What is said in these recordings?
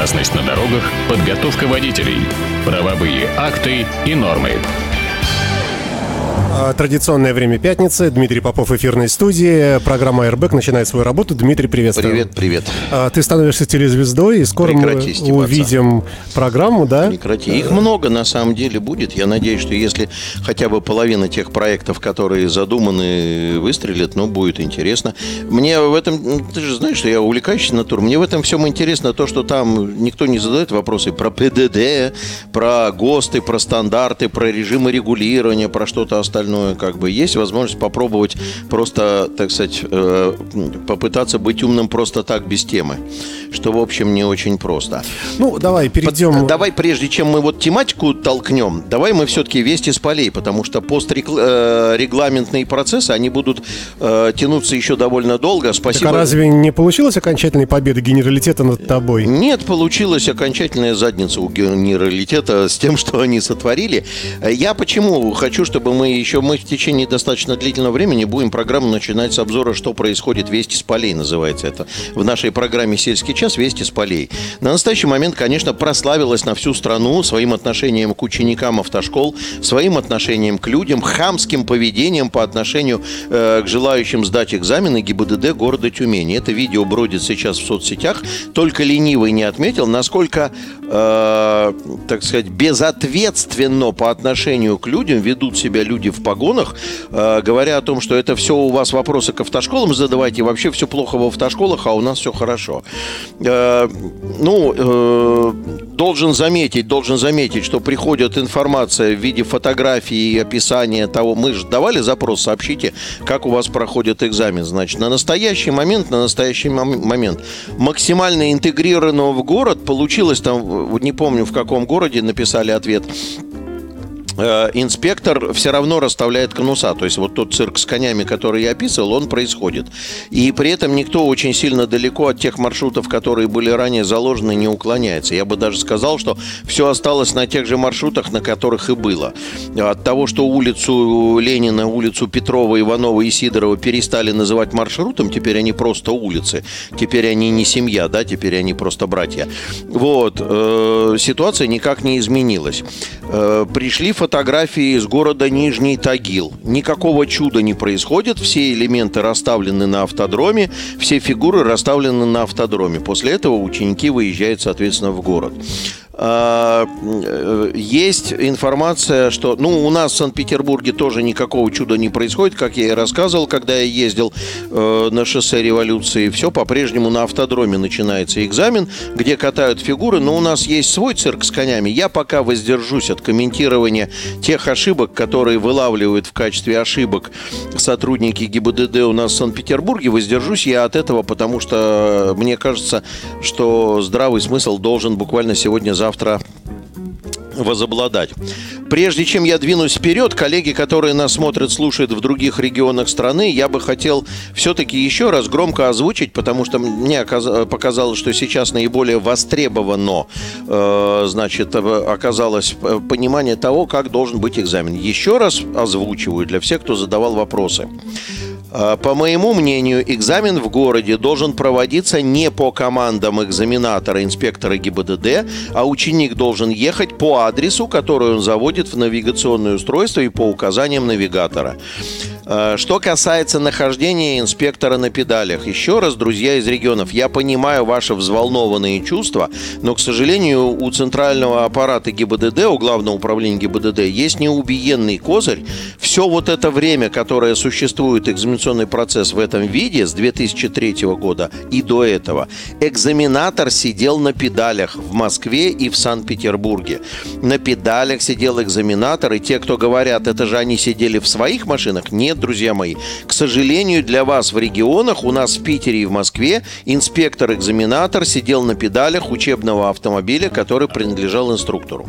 Безопасность на дорогах, подготовка водителей, правовые акты и нормы. А, Традиционное время пятницы. Дмитрий Попов, эфирной студии. Программа Airbag начинает свою работу. Дмитрий, приветствую. Привет, привет. А, Ты становишься телезвездой, и скоро Прекрати мы стебаться. увидим программу, да? Прекрати. Их много на самом деле будет. Я надеюсь, что если хотя бы половина тех проектов, которые задуманы, выстрелят, ну, будет интересно. Мне в этом, ну, ты же знаешь, что я увлекающий натур. Мне в этом всем интересно то, что там никто не задает вопросы про ПДД, про ГОСТы, про стандарты, про режимы регулирования, про что-то остальное. Как бы есть возможность попробовать просто, так сказать, э, попытаться быть умным просто так, без темы. Что, в общем, не очень просто. Ну, давай перейдем. Под- Давай, прежде чем мы вот тематику толкнем, давай мы все-таки вести с полей, потому что пострегламентные процессы, они будут э, тянуться еще довольно долго. Так Спасибо. а разве не получилась окончательной победа генералитета над тобой? Нет, получилась окончательная задница у генералитета с тем, что они сотворили. Э, Я почему хочу, чтобы мы еще, мы в течение достаточно длительного времени будем программу начинать с обзора, что происходит «Вести с полей» называется это. В нашей программе «Сельский час» «Вести с полей». На настоящий момент, конечно, прославилась на всю страну своим отношением к ученикам автошкол, своим отношением к людям, хамским поведением по отношению э, к желающим сдать экзамены ГИБДД города Тюмени. Это видео бродит сейчас в соцсетях. Только ленивый не отметил, насколько, э, так сказать, безответственно по отношению к людям ведут себя люди в погонах, э, говоря о том, что это все у вас вопросы к автошколам задавайте, вообще все плохо в автошколах, а у нас все хорошо. Э, ну, э, должен заметить, должен заметить, что приходит информация в виде фотографий и описания того. Мы же давали запрос, сообщите, как у вас проходит экзамен. Значит, на настоящий момент, на настоящий мом- момент максимально интегрированного в город получилось там, не помню в каком городе написали ответ, э, инспектор все равно расставляет конуса. То есть вот тот цирк с конями, который я описывал, он происходит. И при этом никто очень сильно далеко от тех маршрутов, которые были ранее заложены, не уклоняется. Я бы даже сказал, что все осталось на тех же маршрутах, на которых и было. От того, что улицу Ленина, улицу Петрова, Иванова и Сидорова перестали называть маршрутом, теперь они просто улицы. Теперь они не семья, да, теперь они просто братья. Вот. э, Ситуация никак не изменилась. Э, Пришли фотографии из города Нижний Тагил. Никакого чуда не происходит. Все элементы расставлены на автодроме, все фигуры расставлены на автодроме. После этого ученики выезжают, соответственно, в город. А, э, Есть информация, что, ну, у нас в Санкт-Петербурге тоже никакого чуда не происходит, как я и рассказывал, когда я ездил э, на шоссе революции. Все по-прежнему на автодроме начинается экзамен, где катают фигуры, но у нас есть свой цирк с конями. Я пока воздержусь от комментирования тех ошибок, которые вылавливают в качестве ошибок сотрудники ГИБДД у нас в Санкт-Петербурге. Воздержусь я от этого, потому что мне кажется, что здравый смысл должен буквально сегодня-завтра возобладать. Прежде чем я двинусь вперед, коллеги, которые нас смотрят, слушают в других регионах страны, я бы хотел все-таки еще раз громко озвучить, потому что мне оказ- показалось, что сейчас наиболее востребовано, э, значит, э, оказалось э, понимание того, как должен быть экзамен. Еще раз озвучиваю для всех, кто задавал вопросы. А, По моему мнению, экзамен в городе должен проводиться не по командам экзаменатора, инспектора ГИБДД, а ученик должен ехать по адресу, который он заводит в навигационное устройство и по указаниям навигатора. А, Что касается нахождения инспектора на педалях, еще раз, друзья из регионов, я понимаю ваши взволнованные чувства, но, к сожалению, у центрального аппарата ГИБДД, у Главного управления ГИБДД, есть неубиенный козырь. Все вот это время, которое существует экзаменационный процесс в этом виде с 2003 года и до этого, экзаменатор сидел на педалях в Москве и в Санкт-Петербурге. На педалях сидел экзаменатор, и те, кто говорят, это же они сидели в своих машинах, нет, друзья мои. К сожалению, для вас в регионах, у нас в Питере и в Москве, инспектор-экзаменатор сидел на педалях учебного автомобиля, который принадлежал инструктору.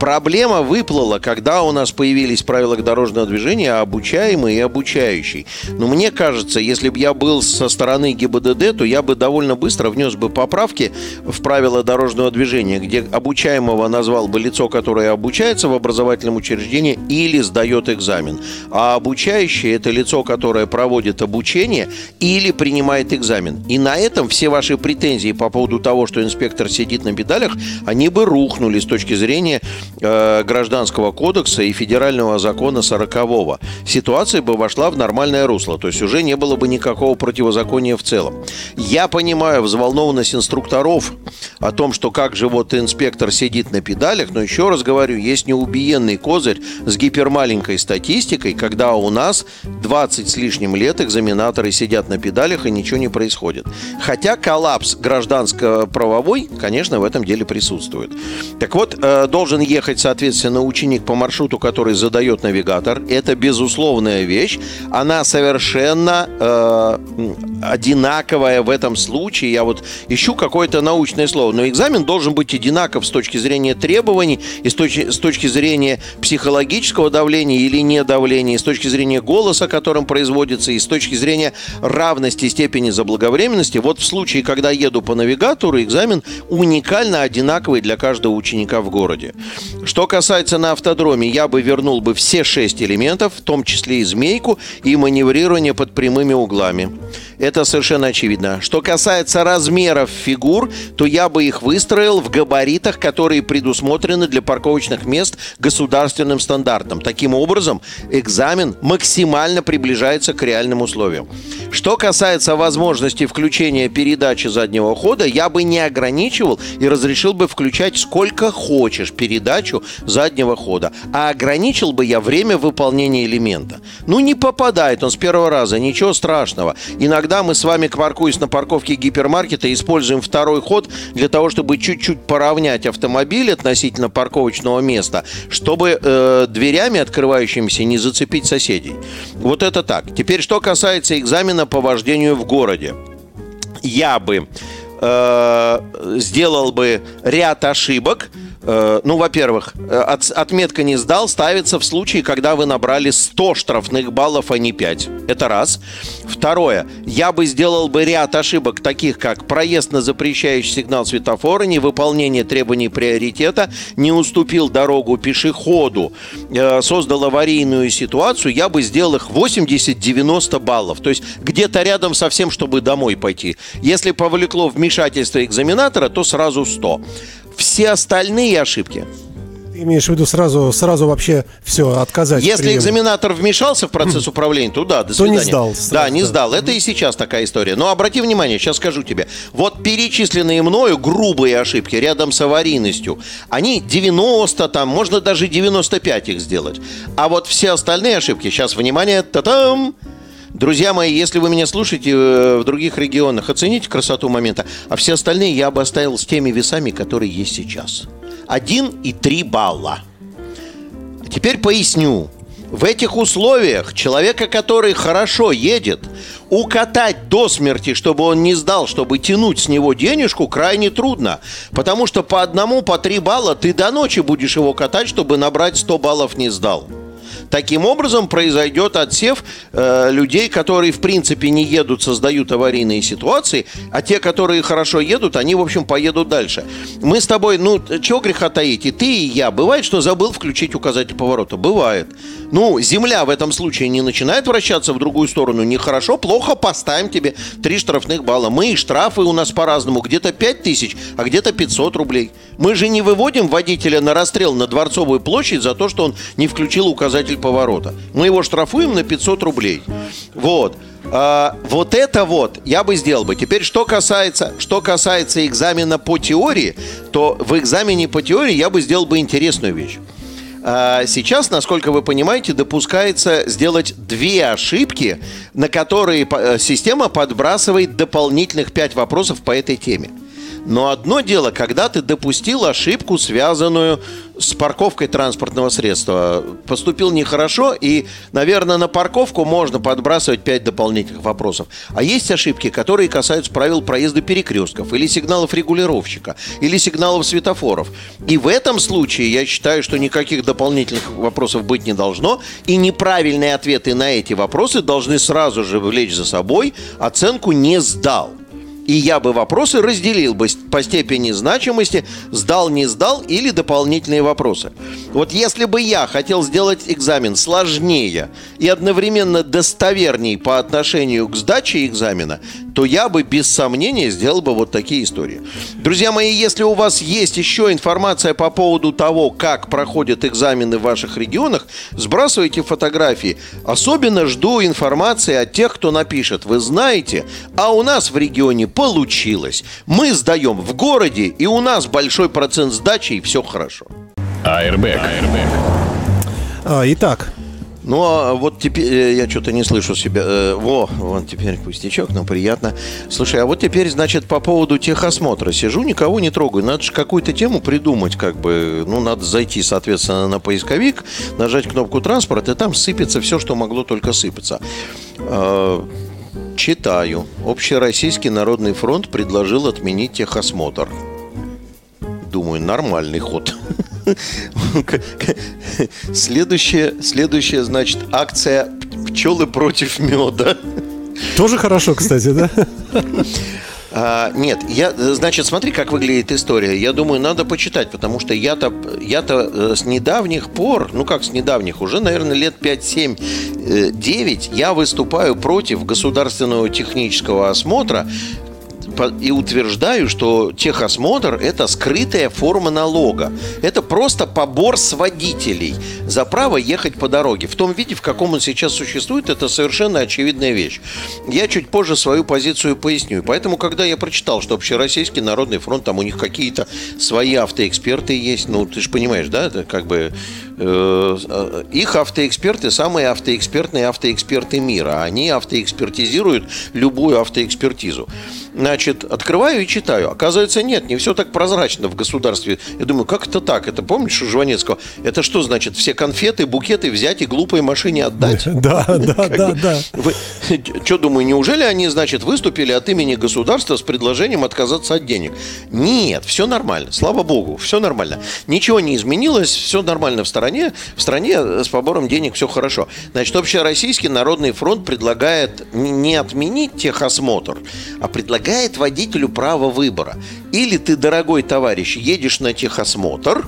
Проблема выплыла, когда у нас появились правила дорожного движения, обучаемый и обучающий. Но мне кажется, если бы я был со стороны ГИБДД, то я бы довольно быстро внес бы поправки в правила дорожного движения, где обучаемого назвал бы лицо, которое обучается в образовательном учреждении или сдает экзамен. А обучающий – это лицо, которое проводит обучение или принимает экзамен. И на этом все ваши претензии по поводу того, что инспектор сидит на педалях, они бы рухнули с точки зрения э, Гражданского кодекса и федерального закона 40-го. Ситуация бы вошла в нормальное русло, то есть уже не было бы никакого противозакония в целом. Я понимаю взволнованность инструкторов о том, что как же вот инспектор сидит на педалях, но еще раз говорю, есть неубиенный козырь с гипермаленькой статистикой, когда у нас 20 с лишним лет экзаменаторы сидят на педалях и ничего не происходит. Хотя коллапс гражданско-правовой, конечно, в этом деле присутствует. Так вот, э, должен ехать, соответственно, ученик по маршруту, который задает навигатор. Это безусловная вещь. Она совершенно э, одинаковая в этом случае. Я вот ищу какое-то научное слово. Но экзамен должен быть одинаков с точки зрения требований и с точки, с точки зрения психологического давления или недавления, и с точки зрения голоса, которым производится, и с точки зрения равности степени заблаговременности. Вот в случае, когда еду по навигатору, экзамен уникально одинаковый для каждого ученика в городе. Что касается на автодроме, я бы вернул бы все шесть элементов, в том числе и змейку, и маневрирование под прямыми углами. Это совершенно очевидно. Что касается размеров фигур, то я бы их выстроил в габаритах, которые предусмотрены для парковочных мест государственным стандартом. Таким образом, экзамен максимально приближается к реальным условиям. Что касается возможности включения передачи заднего хода, я бы не ограничивал и разрешил бы включать сколько хочешь передачу заднего хода. А ограничил бы я время выполнения элемента. Ну, не попадает он с первого раза, ничего страшного. Иногда когда мы с вами, паркуясь на парковке гипермаркета, используем второй ход для того, чтобы чуть-чуть поравнять автомобиль относительно парковочного места, чтобы э, дверями открывающимися не зацепить соседей. Вот это так. Теперь, что касается экзамена по вождению в городе. Я бы э, сделал бы ряд ошибок, ну, во-первых, э, от, отметка не сдал ставится в случае, когда вы набрали 100 штрафных баллов, а не 5. Это раз. Второе. Я бы сделал бы ряд ошибок, таких как проезд на запрещающий сигнал светофора, невыполнение требований приоритета, не уступил дорогу пешеходу, э, создал аварийную ситуацию, я бы сделал их 80-90 баллов. То есть где-то рядом со всем, чтобы домой пойти. Если повлекло вмешательство экзаменатора, то сразу 100 все остальные ошибки имеешь в виду сразу, сразу вообще все отказать? Если экзаменатор вмешался в процесс управления, то да, до свидания. То не сдал. Сразу, да, не сдал. Это и сейчас такая история. Но обрати внимание, сейчас скажу тебе. Вот перечисленные мною грубые ошибки рядом с аварийностью, они 90 там, можно даже 95 их сделать. А вот все остальные ошибки, сейчас, внимание, та-там, Друзья мои, если вы меня слушаете э, в других регионах, оцените красоту момента. А все остальные я бы оставил с теми весами, которые есть сейчас. 1 и 3 балла. Теперь поясню. В этих условиях человека, который хорошо едет, укатать до смерти, чтобы он не сдал, чтобы тянуть с него денежку, крайне трудно. Потому что по одному, по три балла ты до ночи будешь его катать, чтобы набрать 100 баллов не сдал. Таким образом произойдет отсев э, людей, которые в принципе не едут, создают аварийные ситуации, а те, которые хорошо едут, они, в общем, поедут дальше. Мы с тобой, ну, чего греха таить, и ты, и я. Бывает, что забыл включить указатель поворота? Бывает. Ну, земля в этом случае не начинает вращаться в другую сторону. Нехорошо, плохо, поставим тебе три штрафных балла. Мы и штрафы у нас по-разному. Где-то 5 тысяч, а где-то 500 рублей. Мы же не выводим водителя на расстрел на Дворцовую площадь за то, что он не включил указатель поворота. Мы его штрафуем на 500 рублей. Вот. А, вот это вот я бы сделал бы. Теперь, что касается, что касается экзамена по теории, то в экзамене по теории я бы сделал бы интересную вещь. А, сейчас, насколько вы понимаете, допускается сделать две ошибки, на которые э, система подбрасывает дополнительных пять вопросов по этой теме. Но одно дело, когда ты допустил ошибку, связанную с парковкой транспортного средства. Поступил нехорошо, и, наверное, на парковку можно подбрасывать 5 дополнительных вопросов. А есть ошибки, которые касаются правил проезда перекрестков, или сигналов регулировщика, или сигналов светофоров. И в этом случае я считаю, что никаких дополнительных вопросов быть не должно, и неправильные ответы на эти вопросы должны сразу же влечь за собой оценку «не сдал». И я бы вопросы разделил бы по степени значимости, сдал, не сдал или дополнительные вопросы. Вот если бы я хотел сделать экзамен сложнее и одновременно достоверней по отношению к сдаче экзамена, то я бы без сомнения сделал бы вот такие истории. Друзья мои, если у вас есть еще информация по поводу того, как проходят экзамены в ваших регионах, сбрасывайте фотографии. Особенно жду информации от тех, кто напишет. Вы знаете, а у нас в регионе получилось. Мы сдаем в городе, и у нас большой процент сдачи, и все хорошо. Airbag. А, итак, Ну, а вот теперь э, я что-то не слышу себя. Э, Во, вот теперь пустячок, но приятно. Слушай, а вот теперь, значит, по поводу техосмотра. Сижу, никого не трогаю. Надо же какую-то тему придумать, как бы. Ну, надо зайти, соответственно, на поисковик, нажать кнопку «Транспорт», и там сыпется все, что могло только сыпаться. Читаю. Общероссийский народный фронт предложил отменить техосмотр. Думаю, нормальный ход. Следующее, следующее, значит, акция пчелы против меда. тоже хорошо, кстати, да? А, нет, я, значит, смотри, как выглядит история. Я думаю, надо почитать, потому что я-то, я-то э, с недавних пор, ну как с недавних, уже, наверное, лет 5, 7, 9, я выступаю против государственного технического осмотра и утверждаю, что техосмотр – это скрытая форма налога. Это просто побор с водителей за право ехать по дороге. В том виде, в каком он сейчас существует, это совершенно очевидная вещь. Я чуть позже свою позицию поясню. Поэтому, когда я прочитал, что Общероссийский народный фронт, там у них какие-то свои автоэксперты есть, ну, ты же понимаешь, да, это как бы э, э, их автоэксперты самые автоэкспертные автоэксперты мира. Они автоэкспертизируют любую автоэкспертизу. Значит, открываю и читаю. Оказывается, нет, не все так прозрачно в государстве. Я думаю, как это так? Это помнишь у Жванецкого? Это что значит? Все конфеты, букеты взять и глупой машине отдать? Да, да, да, да. Что, думаю, неужели они, значит, выступили от имени государства с предложением отказаться от денег? Нет, все нормально, слава богу, все нормально. Ничего не изменилось, все нормально в стране. В стране с побором денег все хорошо. Значит, Общероссийский народный фронт предлагает не отменить техосмотр, а предлагает водителю право выбора. Или ты, дорогой товарищ, едешь на техосмотр,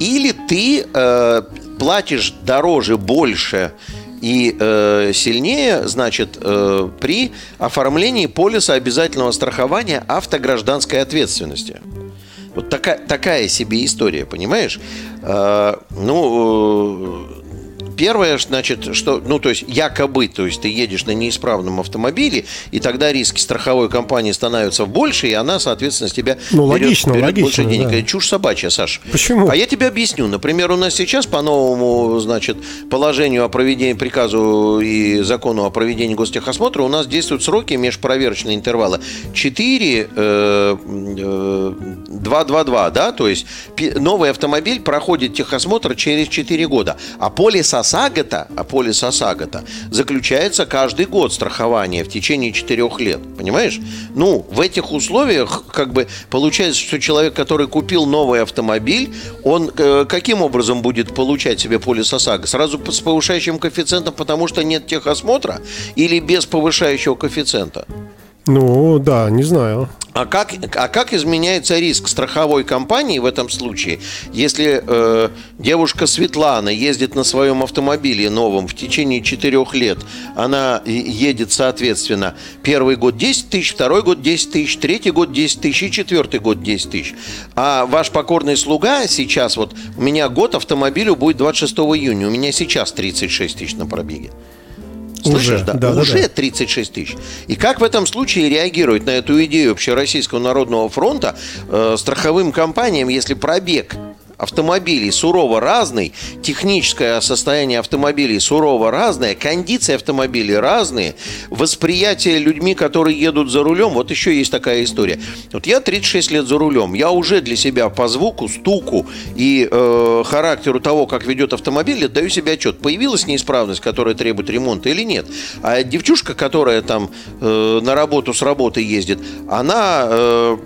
или ты э, платишь дороже, больше и э, сильнее, значит, э, при оформлении полиса обязательного страхования автогражданской ответственности. Вот такая, такая себе история, понимаешь? Э, ну, э, Первое, значит, что, ну, то есть, якобы, то есть, ты едешь на неисправном автомобиле, и тогда риски страховой компании становятся больше, и она, соответственно, с тебя Ну, берет, логично, берет логично, больше денег. да. Чушь собачья, Саш. Почему? А я тебе объясню. Например, у нас сейчас по новому, значит, положению о проведении приказу и закону о проведении гостехосмотра у нас действуют сроки межпроверочные интервалы 4, э, э, 2, 2, 2, да, то есть новый автомобиль проходит техосмотр через 4 года, а полис ОСАГО-то, а полис ОСАГО-то заключается каждый год страхование в течение 4 лет, понимаешь? Ну, в этих условиях, как бы, получается, что человек, который купил новый автомобиль, он э, каким образом будет получать себе полис ОСАГО? Сразу с повышающим коэффициентом, потому что нет техосмотра, или без повышающего коэффициента? Ну, да, не знаю. А как, а как изменяется риск страховой компании в этом случае, если э, девушка Светлана ездит на своем автомобиле новом в течение четырех лет, она едет, соответственно, первый год 10 тысяч, второй год 10 тысяч, третий год 10 тысяч и четвертый год 10 тысяч. А ваш покорный слуга сейчас, вот у меня год автомобилю будет 26 июня, у меня сейчас 36 тысяч на пробеге. Слышишь, Уже, да? да, Уже да. 36 тысяч. И как в этом случае реагировать на эту идею Общероссийского народного фронта э, страховым компаниям, если пробег автомобилей сурово разный, техническое состояние автомобилей сурово разное, кондиции автомобилей разные, восприятие людьми, которые едут за рулем, вот еще есть такая история. Вот я 36 лет за рулем, я уже для себя по звуку, стуку и э, характеру того, как ведет автомобиль, отдаю себе отчет, появилась неисправность, которая требует ремонта или нет. А девчушка, которая там э, на работу с работы ездит, она э,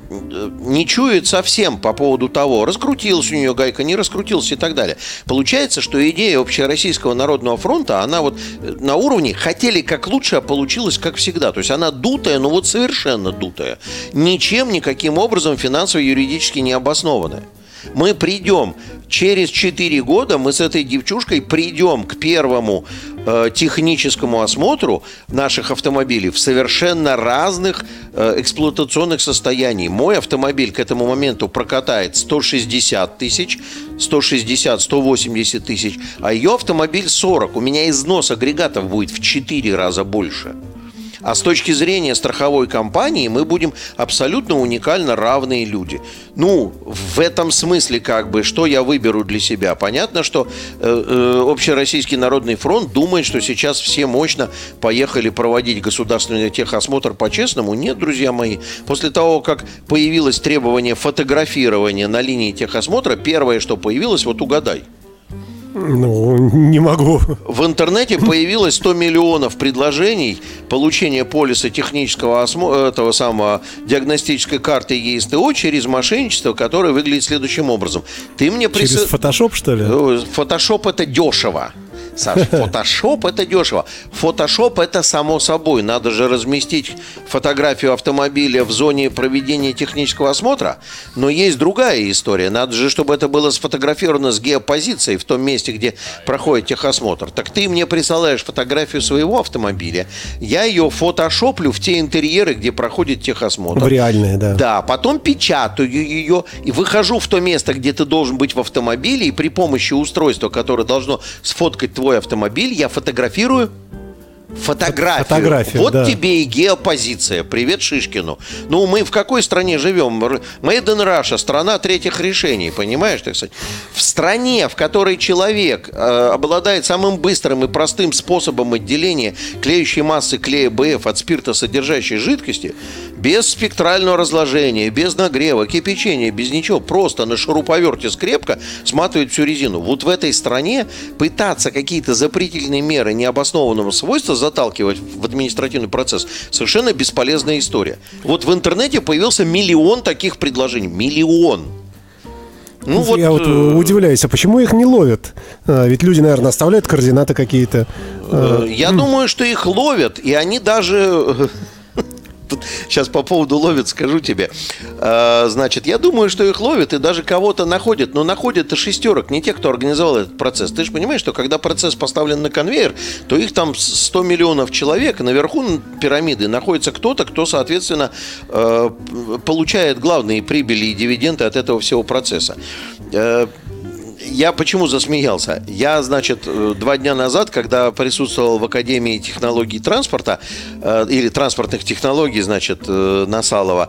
не чует совсем по поводу того, раскрутилась у нее гайка, не раскрутилась и так далее. Получается, что идея Общероссийского народного фронта, она вот э, на уровне хотели как лучше, а получилось как всегда. То есть она дутая, но вот совершенно дутая. Ничем, никаким образом финансово-юридически не обоснованная. Мы придем через 4 года, мы с этой девчушкой придем к первому э, техническому осмотру наших автомобилей в совершенно разных э, эксплуатационных состояниях. Мой автомобиль к этому моменту прокатает 160 тысяч, 160-180 тысяч, а ее автомобиль 40. У меня износ агрегатов будет в 4 раза больше. А с точки зрения страховой компании мы будем абсолютно уникально равные люди. Ну, в этом смысле как бы, что я выберу для себя? Понятно, что э, э, Общероссийский народный фронт думает, что сейчас все мощно поехали проводить государственный техосмотр по-честному. Нет, друзья мои. После того, как появилось требование фотографирования на линии техосмотра, первое, что появилось, вот угадай – ну, не могу. В интернете появилось 100 миллионов предложений получения полиса технического осмо... этого самого диагностической карты ЕСТО через мошенничество, которое выглядит следующим образом. Ты мне прис... Через фотошоп, что ли? Фотошоп это дешево. Саша, фотошоп это дешево. Фотошоп это само собой. Надо же разместить фотографию автомобиля в зоне проведения технического осмотра. Но есть другая история. Надо же, чтобы это было сфотографировано с геопозицией в том месте, где проходит техосмотр. Так ты мне присылаешь фотографию своего автомобиля. Я ее фотошоплю в те интерьеры, где проходит техосмотр. В реальные, да. Да, потом печатаю ее и выхожу в то место, где ты должен быть в автомобиле, и при помощи устройства, которое должно сфоткать твой твой я фотографирую Фотографию. Фотографию вот да. тебе и геопозиция. Привет Шишкину. Ну, мы в какой стране живем? Made in Russia, страна третьих решений, понимаешь, так сказать? В стране, в которой человек э, обладает самым быстрым и простым способом отделения клеющей массы клея БФ от спирта содержащей жидкости, без спектрального разложения, без нагрева, кипячения, без ничего, просто на шуруповерте скрепка сматывает всю резину. Вот в этой стране пытаться какие-то запретительные меры необоснованного свойства заталкивать в административный процесс совершенно бесполезная история. Вот в интернете появился миллион таких предложений. Миллион. Ну, вот, Я вот э, удивляюсь, а почему их не ловят? А, ведь люди, наверное, оставляют координаты какие-то. Э, я думаю, что их ловят, и они даже тут сейчас по поводу ловят скажу тебе. А, значит, я думаю, что их ловят и даже кого-то находят. Но находят-то шестерок, не те, кто организовал этот процесс. Ты же понимаешь, что когда процесс поставлен на конвейер, то их там 100 миллионов человек. Наверху пирамиды находится кто-то, кто, соответственно, э, получает главные прибыли и дивиденды от этого всего процесса. Э, я почему засмеялся? Я, значит, э, два дня назад, когда присутствовал в Академии технологий транспорта э, или транспортных технологий, значит, э, Насалова,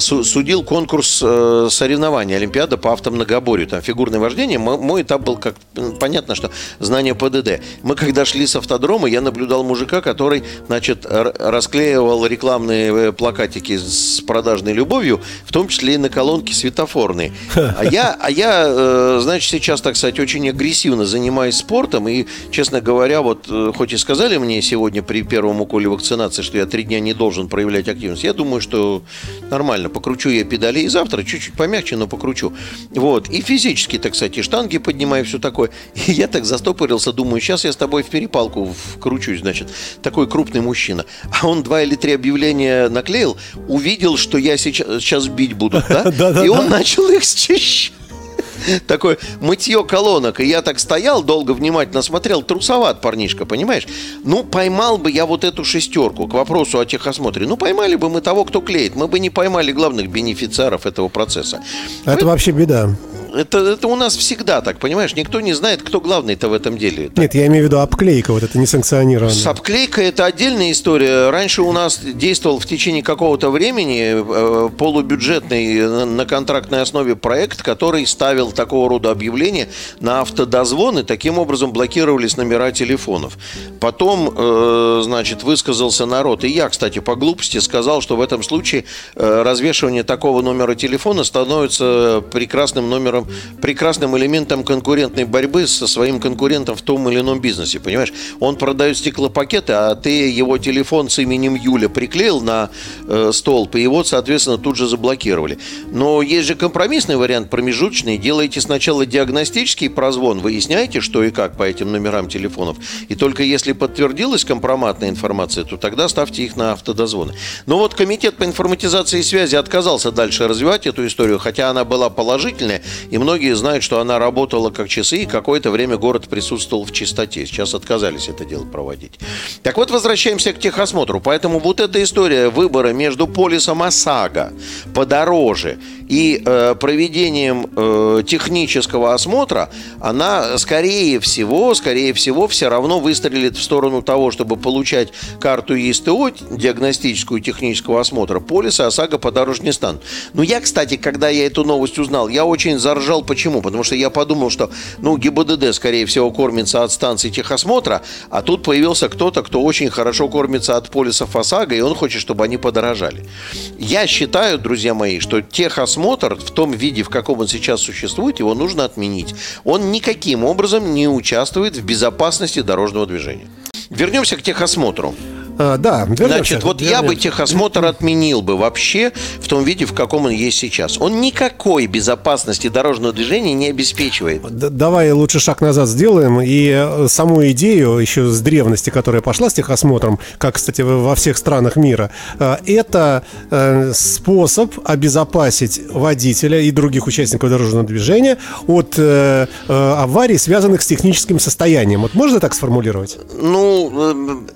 судил конкурс соревнований Олимпиада по автомногоборью, там фигурное вождение. Мой этап был как понятно, что знание ПДД. Мы когда шли с автодрома, я наблюдал мужика, который, значит, расклеивал рекламные плакатики с продажной любовью, в том числе и на колонки светофорные. А я, а я, значит, сейчас сейчас, так сказать, очень агрессивно занимаюсь спортом. И, честно говоря, вот э, хоть и сказали мне сегодня при первом уколе вакцинации, что я три дня не должен проявлять активность, я думаю, что нормально. Покручу я педали и завтра, чуть-чуть помягче, но покручу. Вот. И физически, так сказать, и штанги поднимаю, все такое. И я так застопорился, думаю, сейчас я с тобой в перепалку вкручусь, значит. Такой крупный мужчина. А он два или три объявления наклеил, увидел, что я сейчас, сейчас бить буду, да? И он начал их счищать такое мытье колонок. И я так стоял, долго внимательно смотрел. Трусоват парнишка, понимаешь? Ну, поймал бы я вот эту шестерку к вопросу о техосмотре. Ну, поймали бы мы того, кто клеит. Мы бы не поймали главных бенефициаров этого процесса. Это Вы... вообще беда. Это, это у нас всегда так, понимаешь? Никто не знает, кто главный-то в этом деле. Нет, я имею в виду обклейка, вот это несанкционированная. С обклейкой это отдельная история. Раньше у нас действовал в течение какого-то времени э, полубюджетный на контрактной основе проект, который ставил такого рода объявления на автодозвоны, таким образом блокировались номера телефонов. Потом, э, значит, высказался народ, и я, кстати, по глупости сказал, что в этом случае э, развешивание такого номера телефона становится прекрасным номером, прекрасным элементом конкурентной борьбы со своим конкурентом в том или ином бизнесе, понимаешь? Он продает стеклопакеты, а ты его телефон с именем Юля приклеил на э, столб, и его, соответственно, тут же заблокировали. Но есть же компромиссный вариант, промежуточный. Делаете сначала диагностический прозвон, выясняете, что и как по этим номерам телефонов, и только если подтвердилась компроматная информация, то тогда ставьте их на автодозвоны. Но вот Комитет по информатизации и связи отказался дальше развивать эту историю, хотя она была положительная, и многие знают, что она работала как часы, и какое-то время город присутствовал в чистоте. Сейчас отказались это дело проводить. Так вот, возвращаемся к техосмотру. Поэтому вот эта история выбора между полисом ОСАГО подороже и э, проведением э, технического осмотра, она скорее всего, скорее всего, все равно выстрелит в сторону того, чтобы получать карту ЕСТО, диагностическую технического осмотра. Полиса ОСАГО подороже не станут. Но я, кстати, когда я эту новость узнал, я очень заржал. Почему? Потому что я подумал, что ну, ГИБДД, скорее всего, кормится от станции техосмотра, а тут появился кто-то, кто очень хорошо кормится от полисов ОСАГО, и он хочет, чтобы они подорожали. Я считаю, друзья мои, что техосмотр в том виде, в каком он сейчас существует, его нужно отменить. Он никаким образом не участвует в безопасности дорожного движения. Вернемся к техосмотру. А, да, вернемся. Значит, вот я бы техосмотр отменил бы вообще в том виде, в каком он есть сейчас. Он никакой безопасности дорожного движения не обеспечивает. Д- Давай лучше шаг назад сделаем и э, саму идею еще с древности, которая пошла с техосмотром, как, кстати, во всех странах мира, э, это э, способ обезопасить водителя и других участников дорожного движения от аварий, связанных с техническим состоянием. Вот можно так сформулировать? Ну, ну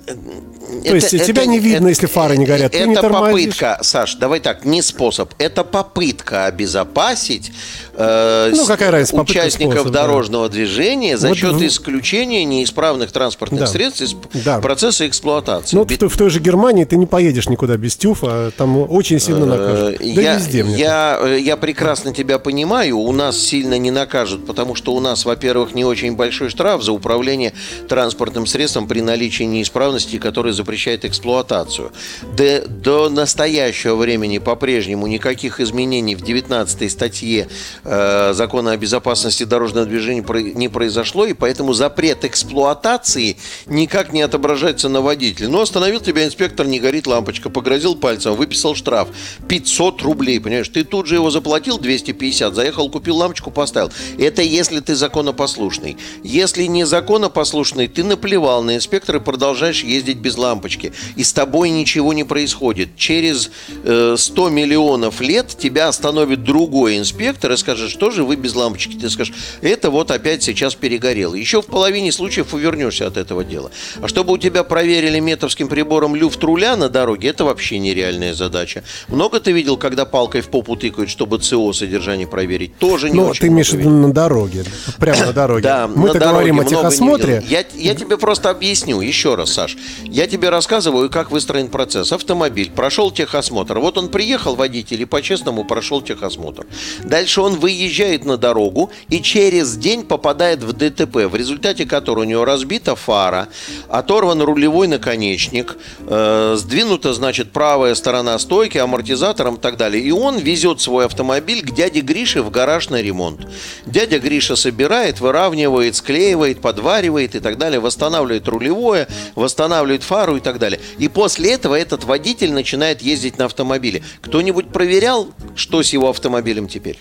э, То есть тебя не видно, если фары не горят, Это не тормозишь. попытка, Саш, давай так, не способ. Это попытка обезопасить э, Ну, какая разница, участников способ, да. дорожного движения за Вот счет в- исключения неисправных транспортных Да. средств из Да. процесса эксплуатации. Ну, Бе- в, той- в той же Германии ты не поедешь никуда без тюфа, там очень сильно накажут. Да Э, я, везде, мне я, э, я прекрасно тебя понимаю, у нас сильно не накажут, потому что у нас, во-первых, не очень большой штраф за управление транспортным средством при наличии неисправности, который запрещает эксплуатацию. До, до настоящего времени по-прежнему никаких изменений в 19 статье э, Закона о безопасности дорожного движения не произошло, и поэтому запрет эксплуатации никак не отображается на водителе. Ну, остановил тебя инспектор, не горит лампочка, погрозил пальцем, выписал штраф 500 рублей, понимаешь? Ты тут же его заплатил 250, заехал, купил лампочку, поставил. Это если ты законопослушный. Если не законопослушный, ты наплевал на инспектора и продолжаешь ездить без лампочки. И с тобой ничего не происходит. Через э, 100 миллионов лет тебя остановит другой инспектор и скажет, что же вы без лампочки? Ты скажешь, это вот опять сейчас перегорело. Еще в половине случаев увернешься от этого дела. А чтобы у тебя проверили метовским прибором люфт руля на дороге, это вообще нереальная задача. Много ты видел, когда палкой в попу тыкают, чтобы ЦО содержание проверить? Тоже не Ну, очень ты имеешь в виду на дороге, прямо на дороге. да, Мы-то говорим о техосмотре. Я, я тебе просто объясню еще раз, Саш. Я тебе рассказываю, как выстроен процесс. Автомобиль прошел техосмотр. Вот он приехал, водитель, и по-честному прошел техосмотр. Дальше он выезжает на дорогу и через день попадает в ДТП, в результате которого у него разбита фара, оторван рулевой наконечник, э, сдвинута, значит, правая сторона стойки, амортизатором и так далее. И он везет свой автомобиль к дяде Грише в гараж на ремонт. Дядя Гриша собирает, выравнивает, склеивает, подваривает и так далее, восстанавливает рулевое, восстанавливает фару и так далее. И после этого этот водитель начинает ездить на автомобиле. Кто-нибудь проверял, что с его автомобилем теперь?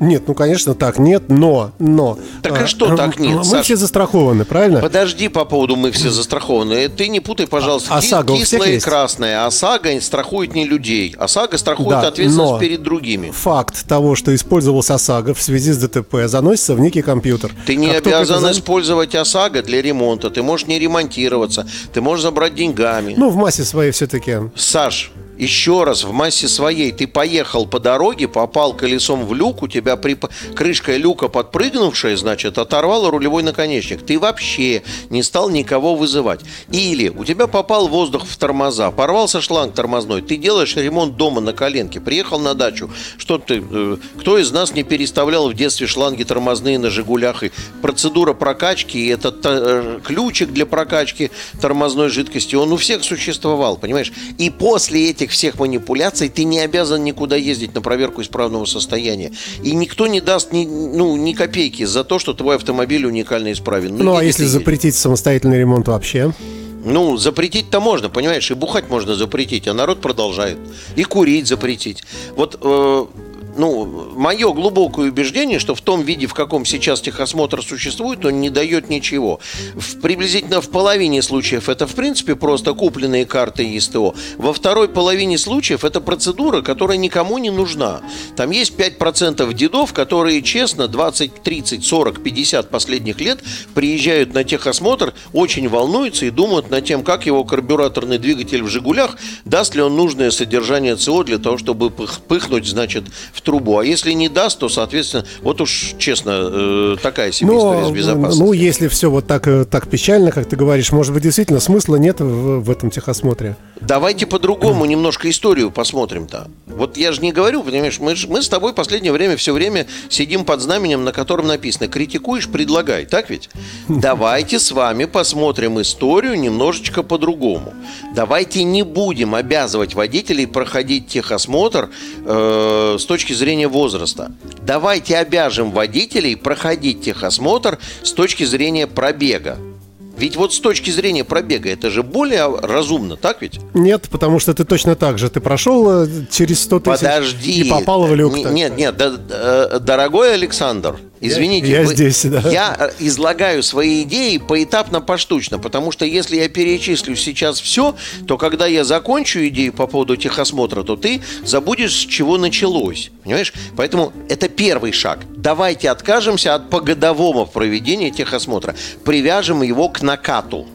Нет, ну, конечно, так нет, но, но. Так а, что так нет, Мы Саш? все застрахованы, правильно? Подожди по поводу «мы все застрахованы». Ты не путай, пожалуйста, А- ОСАГО всех кислое и красное. ОСАГО страхует не людей. ОСАГО страхует Да, ответственность но- перед другими. Факт того, что использовался ОСАГО в связи с ДТП, заносится в некий компьютер. Ты не Как только обязан это использовать ОСАГО для ремонта. Ты можешь не ремонтироваться. Ты можешь забрать деньгами. Ну, в массе своей все-таки. Саш, еще раз, в массе своей ты поехал по дороге, попал колесом в люк, у тебя при... крышка люка подпрыгнувшая, значит, оторвала рулевой наконечник. Ты вообще не стал никого вызывать. Или у тебя попал воздух в тормоза, порвался шланг тормозной, ты делаешь ремонт дома на коленке, приехал на дачу. Что ты, э, кто из нас не переставлял в детстве шланги тормозные на «Жигулях» и процедура прокачки, и этот э, ключик для прокачки тормозной жидкости, он у всех существовал, понимаешь? И после этих всех манипуляций ты не обязан никуда ездить на проверку исправного состояния. И никто не даст ни, ну, ни копейки за то, что твой автомобиль уникально исправен. Ну, ну а если запретить самостоятельный ремонт вообще? Ну, запретить-то можно, понимаешь, и бухать можно запретить, а народ продолжает. И курить запретить. Вот э, ну, мое глубокое убеждение, что в том виде, в каком сейчас техосмотр существует, он не дает ничего. В, приблизительно в половине случаев это, в принципе, просто купленные карты ИСТО. Во второй половине случаев это процедура, которая никому не нужна. Там есть 5% дедов, которые, честно, 20, 30, 40, 50 последних лет приезжают на техосмотр, очень волнуются и думают над тем, как его карбюраторный двигатель в «Жигулях», даст ли он нужное содержание СО для того, чтобы пыхнуть, значит, в трубу. А если не даст, то, соответственно, вот уж честно, э, такая себе Но, история с безопасностью. Ну, если все вот так, э, так печально, как ты говоришь, может быть, действительно смысла нет в, в этом техосмотре? Давайте по-другому немножко историю посмотрим-то. Вот я же не говорю, понимаешь, мы, мы с тобой в последнее время все время сидим под знаменем, на котором написано «критикуешь, предлагай», так ведь? Давайте с вами посмотрим историю немножечко по-другому. Давайте не будем обязывать водителей проходить техосмотр э, с точки зрения возраста. Давайте обяжем водителей проходить техосмотр с точки зрения пробега. Ведь вот с точки зрения пробега это же более разумно, так ведь? Нет, потому что ты точно так же. Ты прошел э, через 100 тысяч Подожди. и попал в люк. Нет, нет, да, э, дорогой Александр, Извините, я, я вы, здесь, да. я излагаю свои идеи поэтапно, поштучно, потому что если я перечислю сейчас все, то когда я закончу идею по поводу техосмотра, то ты забудешь, с чего началось. Понимаешь? Поэтому это первый шаг. Давайте откажемся от погодового проведения техосмотра. Привяжем его к накату.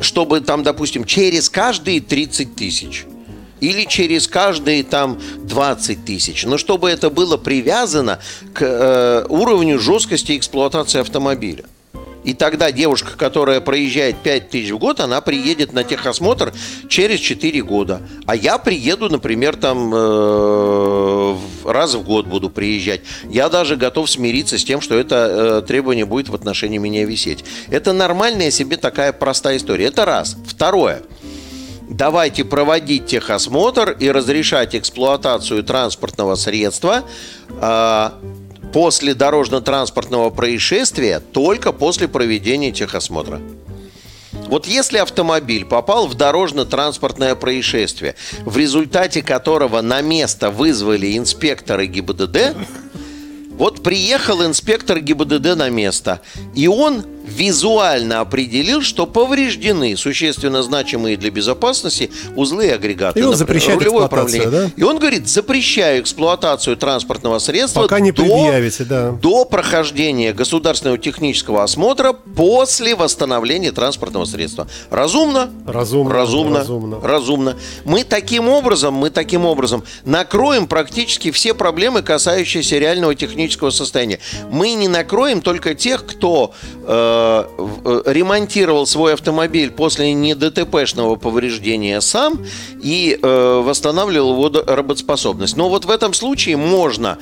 Чтобы там, допустим, через каждые 30 тысяч – или через каждые там 20 тысяч. Но чтобы это было привязано к э, уровню жесткости эксплуатации автомобиля. И тогда девушка, которая проезжает 5 тысяч в год, она приедет на техосмотр через 4 года. А я приеду, например, там э, раз в год буду приезжать. Я даже готов смириться с тем, что это э, требование будет в отношении меня висеть. Это нормальная себе такая простая история. Это раз. Второе давайте проводить техосмотр и разрешать эксплуатацию транспортного средства э, после дорожно-транспортного происшествия только после проведения техосмотра. Вот если автомобиль попал в дорожно-транспортное происшествие, в результате которого на место вызвали инспекторы ГИБДД, вот приехал инспектор ГИБДД на место, и он визуально определил, что повреждены существенно значимые для безопасности узлы и агрегаты. И он запрещает рулевое управление. Да? И он говорит, запрещаю эксплуатацию транспортного средства Пока не до, да. до прохождения государственного технического осмотра после восстановления транспортного средства. Разумно? Разумно. Разумно. Разумно. разумно. Мы таким образом, мы таким образом накроем практически все проблемы, касающиеся реального технического состояния. Мы не накроем только тех, кто э, Э, ремонтировал свой автомобиль после не ДТПшного повреждения сам и э, восстанавливал его работоспособность. Но вот в этом случае можно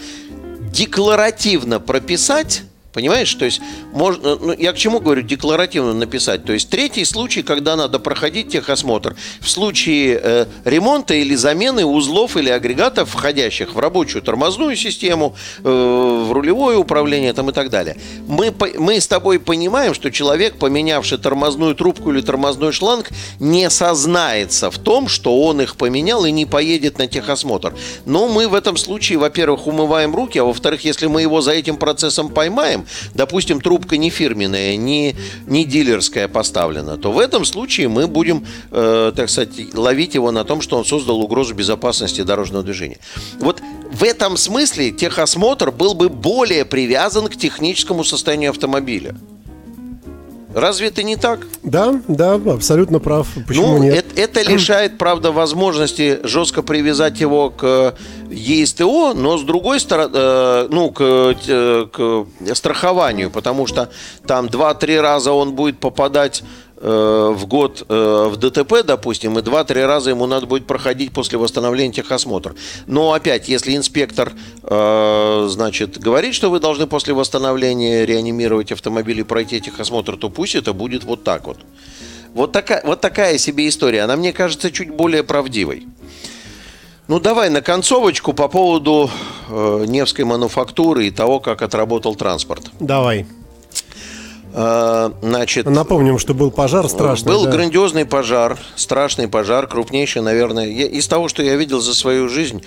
декларативно прописать Понимаешь? То есть, можно, ну, я к чему говорю, декларативно написать. То есть, третий случай, когда надо проходить техосмотр. В случае э, ремонта или замены узлов или агрегатов, входящих в рабочую тормозную систему, э, в рулевое управление там, и так далее. Мы, мы с тобой понимаем, что человек, поменявший тормозную трубку или тормозной шланг, не сознается в том, что он их поменял и не поедет на техосмотр. Но мы в этом случае, во-первых, умываем руки, а во-вторых, если мы его за этим процессом поймаем, допустим, трубка не фирменная, не, не дилерская поставлена, то в этом случае мы будем, э, так сказать, ловить его на том, что он создал угрозу безопасности дорожного движения. Вот в этом смысле техосмотр был бы более привязан к техническому состоянию автомобиля. Разве это не так? Да, да, абсолютно прав. Почему ну, нет? Это, это лишает, правда, возможности жестко привязать его к ЕСТО, но с другой стороны, э, ну, к, э, к страхованию, потому что там 2-3 раза он будет попадать э, в год э, в ДТП, допустим, и 2-3 раза ему надо будет проходить после восстановления техосмотра. Но опять, если инспектор, э, значит, говорит, что вы должны после восстановления реанимировать автомобиль и пройти техосмотр, то пусть это будет вот так вот. Вот такая, вот такая себе история. Она, мне кажется, чуть более правдивой. Ну, давай на концовочку по поводу э, Невской мануфактуры и того, как отработал транспорт. Давай. Э, значит, Напомним, что был пожар страшный. был да. грандиозный пожар, страшный пожар, крупнейший, наверное. Я- из того, что я видел за свою жизнь,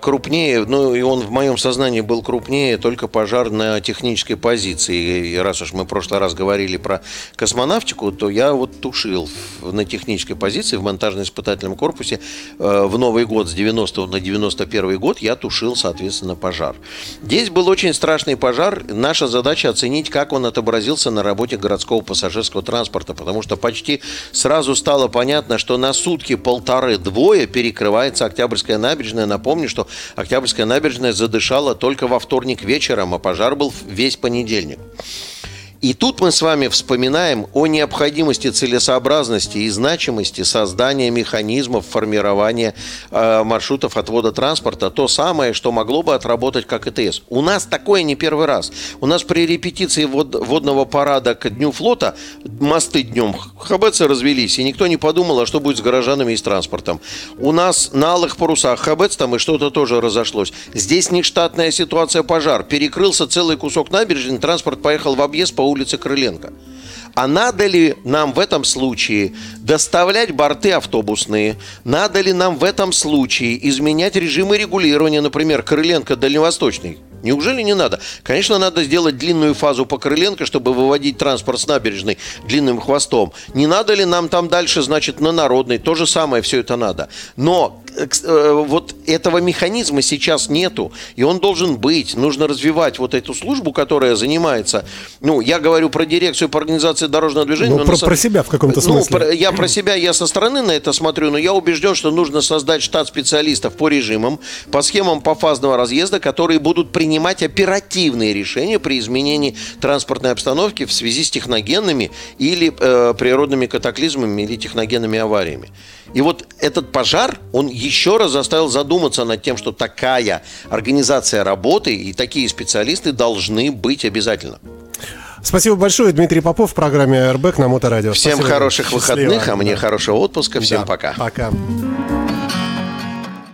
крупнее, ну и он в моем сознании был крупнее, только пожар на технической позиции. И раз уж мы в прошлый раз говорили про космонавтику, то я вот тушил на технической позиции в монтажно-испытательном корпусе э, в Новый год с 90 на 91 год я тушил, соответственно, пожар. Здесь был очень страшный пожар. Наша задача оценить, как он отобразился на работе городского пассажирского транспорта, потому что почти сразу стало понятно, что на сутки полторы-двое перекрывается Октябрьская набережная. Напомню, что Октябрьская набережная задышала только во вторник вечером, а пожар был весь понедельник. И тут мы с вами вспоминаем о необходимости, целесообразности и значимости создания механизмов формирования э, маршрутов отвода транспорта. То самое, что могло бы отработать как ИТС. У нас такое не первый раз. У нас при репетиции вод- водного парада к Дню флота мосты днем ХБЦ развелись, и никто не подумал, а что будет с горожанами и с транспортом. У нас на алых парусах ХБЦ там и что-то тоже разошлось. Здесь нештатная ситуация пожар. Перекрылся целый кусок набережной, транспорт поехал в объезд по улице Крыленко. А надо ли нам в этом случае доставлять борты автобусные? Надо ли нам в этом случае изменять режимы регулирования, например, Крыленко-Дальневосточный? Неужели не надо? Конечно, надо сделать длинную фазу по Крыленко, чтобы выводить транспорт с набережной длинным хвостом. Не надо ли нам там дальше, значит, на Народной? То же самое все это надо. Но вот этого механизма сейчас нету, и он должен быть. Нужно развивать вот эту службу, которая занимается, ну, я говорю про дирекцию по организации дорожного движения. Ну, но про- на самом- про себя в каком-то Ну, смысле. про- я про себя, я со стороны на это смотрю, но я убежден, что нужно создать штат специалистов по режимам, по схемам пофазного разъезда, которые будут принимать оперативные решения при изменении транспортной обстановки в связи с техногенными или э, природными катаклизмами или техногенными авариями. И вот этот пожар, он еще раз заставил задуматься над тем, что такая организация работы и такие специалисты должны быть обязательно. Спасибо большое, Дмитрий Попов в программе Airbag на Моторадио. Всем Спасибо. хороших Счастливо. выходных, а мне хорошего отпуска. Всем Да. пока. Пока.